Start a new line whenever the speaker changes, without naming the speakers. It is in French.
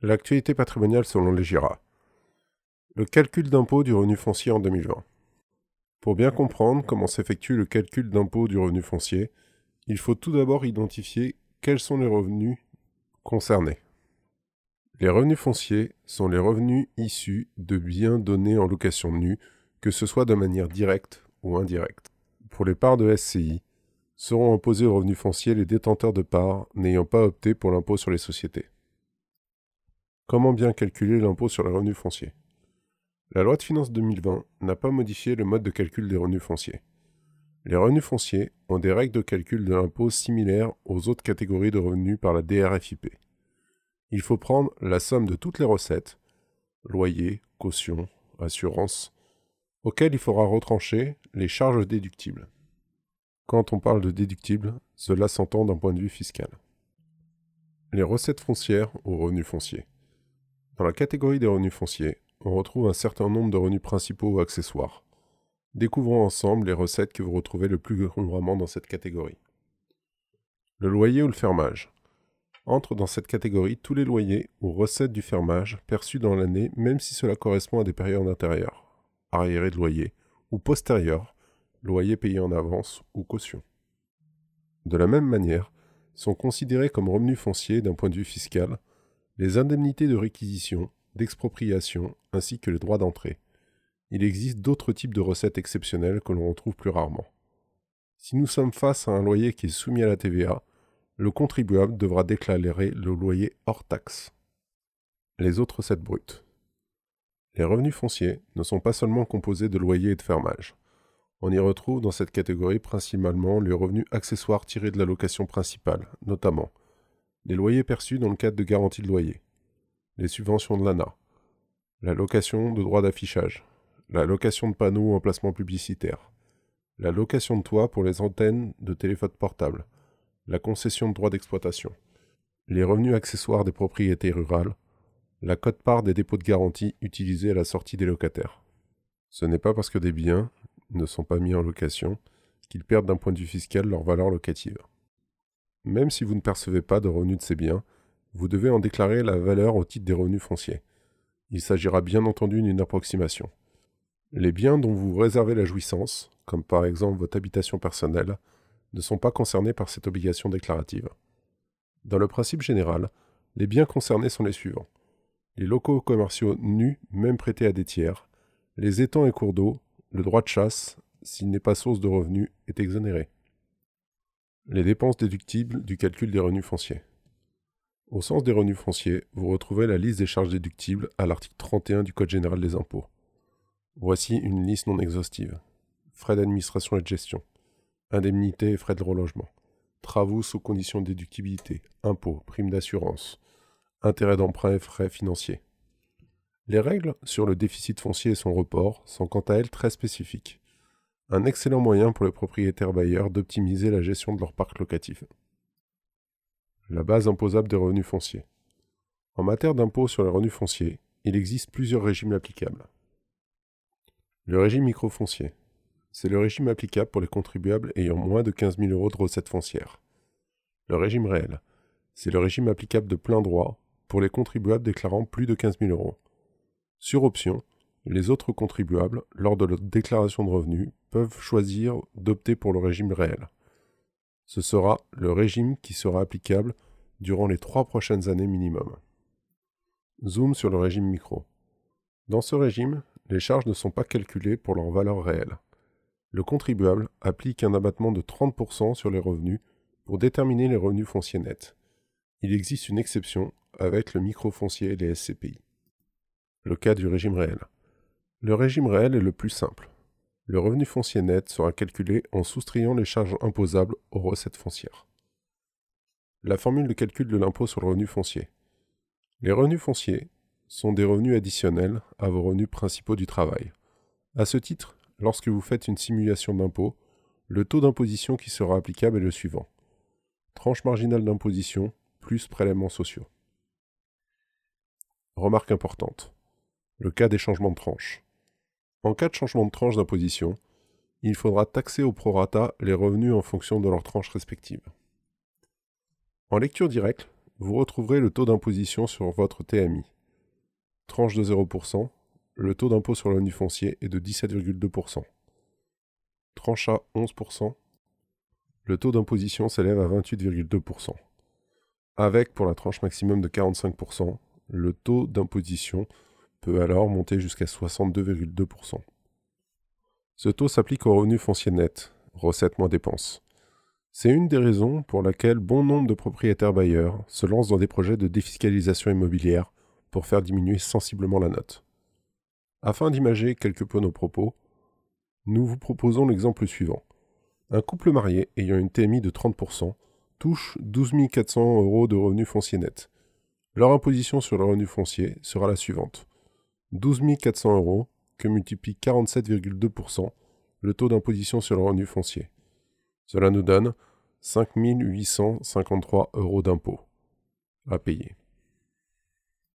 L'actualité patrimoniale selon les GIRA. Le calcul d'impôt du revenu foncier en 2020. Pour bien comprendre comment s'effectue le calcul d'impôt du revenu foncier, il faut tout d'abord identifier quels sont les revenus concernés. Les revenus fonciers sont les revenus issus de biens donnés en location nue, que ce soit de manière directe ou indirecte. Pour les parts de SCI, seront imposés au revenu foncier les détenteurs de parts n'ayant pas opté pour l'impôt sur les sociétés. Comment bien calculer l'impôt sur les revenus fonciers La loi de finances 2020 n'a pas modifié le mode de calcul des revenus fonciers. Les revenus fonciers ont des règles de calcul de l'impôt similaires aux autres catégories de revenus par la DRFIP. Il faut prendre la somme de toutes les recettes, loyer, caution, assurance, auxquelles il faudra retrancher les charges déductibles. Quand on parle de déductibles, cela s'entend d'un point de vue fiscal. Les recettes foncières ou revenus fonciers. Dans la catégorie des revenus fonciers, on retrouve un certain nombre de revenus principaux ou accessoires. Découvrons ensemble les recettes que vous retrouvez le plus couramment dans cette catégorie. Le loyer ou le fermage. Entre dans cette catégorie tous les loyers ou recettes du fermage perçus dans l'année même si cela correspond à des périodes antérieures, arriérés de loyer, ou postérieures, loyer payé en avance ou caution. De la même manière, sont considérés comme revenus fonciers d'un point de vue fiscal les indemnités de réquisition, d'expropriation, ainsi que les droits d'entrée. Il existe d'autres types de recettes exceptionnelles que l'on retrouve plus rarement. Si nous sommes face à un loyer qui est soumis à la TVA, le contribuable devra déclarer le loyer hors taxe. Les autres recettes brutes. Les revenus fonciers ne sont pas seulement composés de loyers et de fermage. On y retrouve dans cette catégorie principalement les revenus accessoires tirés de la location principale, notamment les loyers perçus dans le cadre de garantie de loyer, les subventions de l'ANA, la location de droits d'affichage, la location de panneaux ou emplacements publicitaires, la location de toit pour les antennes de téléphone portable, la concession de droits d'exploitation, les revenus accessoires des propriétés rurales, la cote-part des dépôts de garantie utilisés à la sortie des locataires. Ce n'est pas parce que des biens ne sont pas mis en location qu'ils perdent d'un point de vue fiscal leur valeur locative. Même si vous ne percevez pas de revenus de ces biens, vous devez en déclarer la valeur au titre des revenus fonciers. Il s'agira bien entendu d'une approximation. Les biens dont vous réservez la jouissance, comme par exemple votre habitation personnelle, ne sont pas concernés par cette obligation déclarative. Dans le principe général, les biens concernés sont les suivants. Les locaux commerciaux nus, même prêtés à des tiers, les étangs et cours d'eau, le droit de chasse, s'il n'est pas source de revenus, est exonéré. Les dépenses déductibles du calcul des revenus fonciers. Au sens des revenus fonciers, vous retrouvez la liste des charges déductibles à l'article 31 du Code général des impôts. Voici une liste non exhaustive. Frais d'administration et de gestion, indemnités et frais de relogement, travaux sous conditions de déductibilité, impôts, primes d'assurance, intérêts d'emprunt et frais financiers. Les règles sur le déficit foncier et son report sont quant à elles très spécifiques un excellent moyen pour les propriétaires bailleurs d'optimiser la gestion de leur parc locatif. La base imposable des revenus fonciers. En matière d'impôt sur les revenus fonciers, il existe plusieurs régimes applicables. Le régime microfoncier. C'est le régime applicable pour les contribuables ayant moins de 15 000 euros de recettes foncières. Le régime réel. C'est le régime applicable de plein droit pour les contribuables déclarant plus de 15 000 euros. Sur option, les autres contribuables, lors de leur déclaration de revenus, peuvent choisir d'opter pour le régime réel. Ce sera le régime qui sera applicable durant les trois prochaines années minimum. Zoom sur le régime micro. Dans ce régime, les charges ne sont pas calculées pour leur valeur réelle. Le contribuable applique un abattement de 30% sur les revenus pour déterminer les revenus fonciers nets. Il existe une exception avec le microfoncier et les SCPI. Le cas du régime réel. Le régime réel est le plus simple. Le revenu foncier net sera calculé en soustrayant les charges imposables aux recettes foncières. La formule de calcul de l'impôt sur le revenu foncier. Les revenus fonciers sont des revenus additionnels à vos revenus principaux du travail. À ce titre, lorsque vous faites une simulation d'impôt, le taux d'imposition qui sera applicable est le suivant. Tranche marginale d'imposition plus prélèvements sociaux. Remarque importante. Le cas des changements de tranche. En cas de changement de tranche d'imposition, il faudra taxer au prorata les revenus en fonction de leurs tranches respectives. En lecture directe, vous retrouverez le taux d'imposition sur votre TMI. Tranche de 0%, le taux d'impôt sur le revenu foncier est de 17,2%. Tranche à 11%, le taux d'imposition s'élève à 28,2%. Avec, pour la tranche maximum de 45%, le taux d'imposition peut alors monter jusqu'à 62,2%. Ce taux s'applique au revenu foncier net, recettes moins dépenses. C'est une des raisons pour laquelle bon nombre de propriétaires bailleurs se lancent dans des projets de défiscalisation immobilière pour faire diminuer sensiblement la note. Afin d'imager quelque peu nos propos, nous vous proposons l'exemple suivant. Un couple marié ayant une TMI de 30% touche 12 400 euros de revenus fonciers nets. Leur imposition sur le revenu foncier sera la suivante. 12 400 euros que multiplie 47,2% le taux d'imposition sur le revenu foncier. Cela nous donne 5 853 euros d'impôts à payer.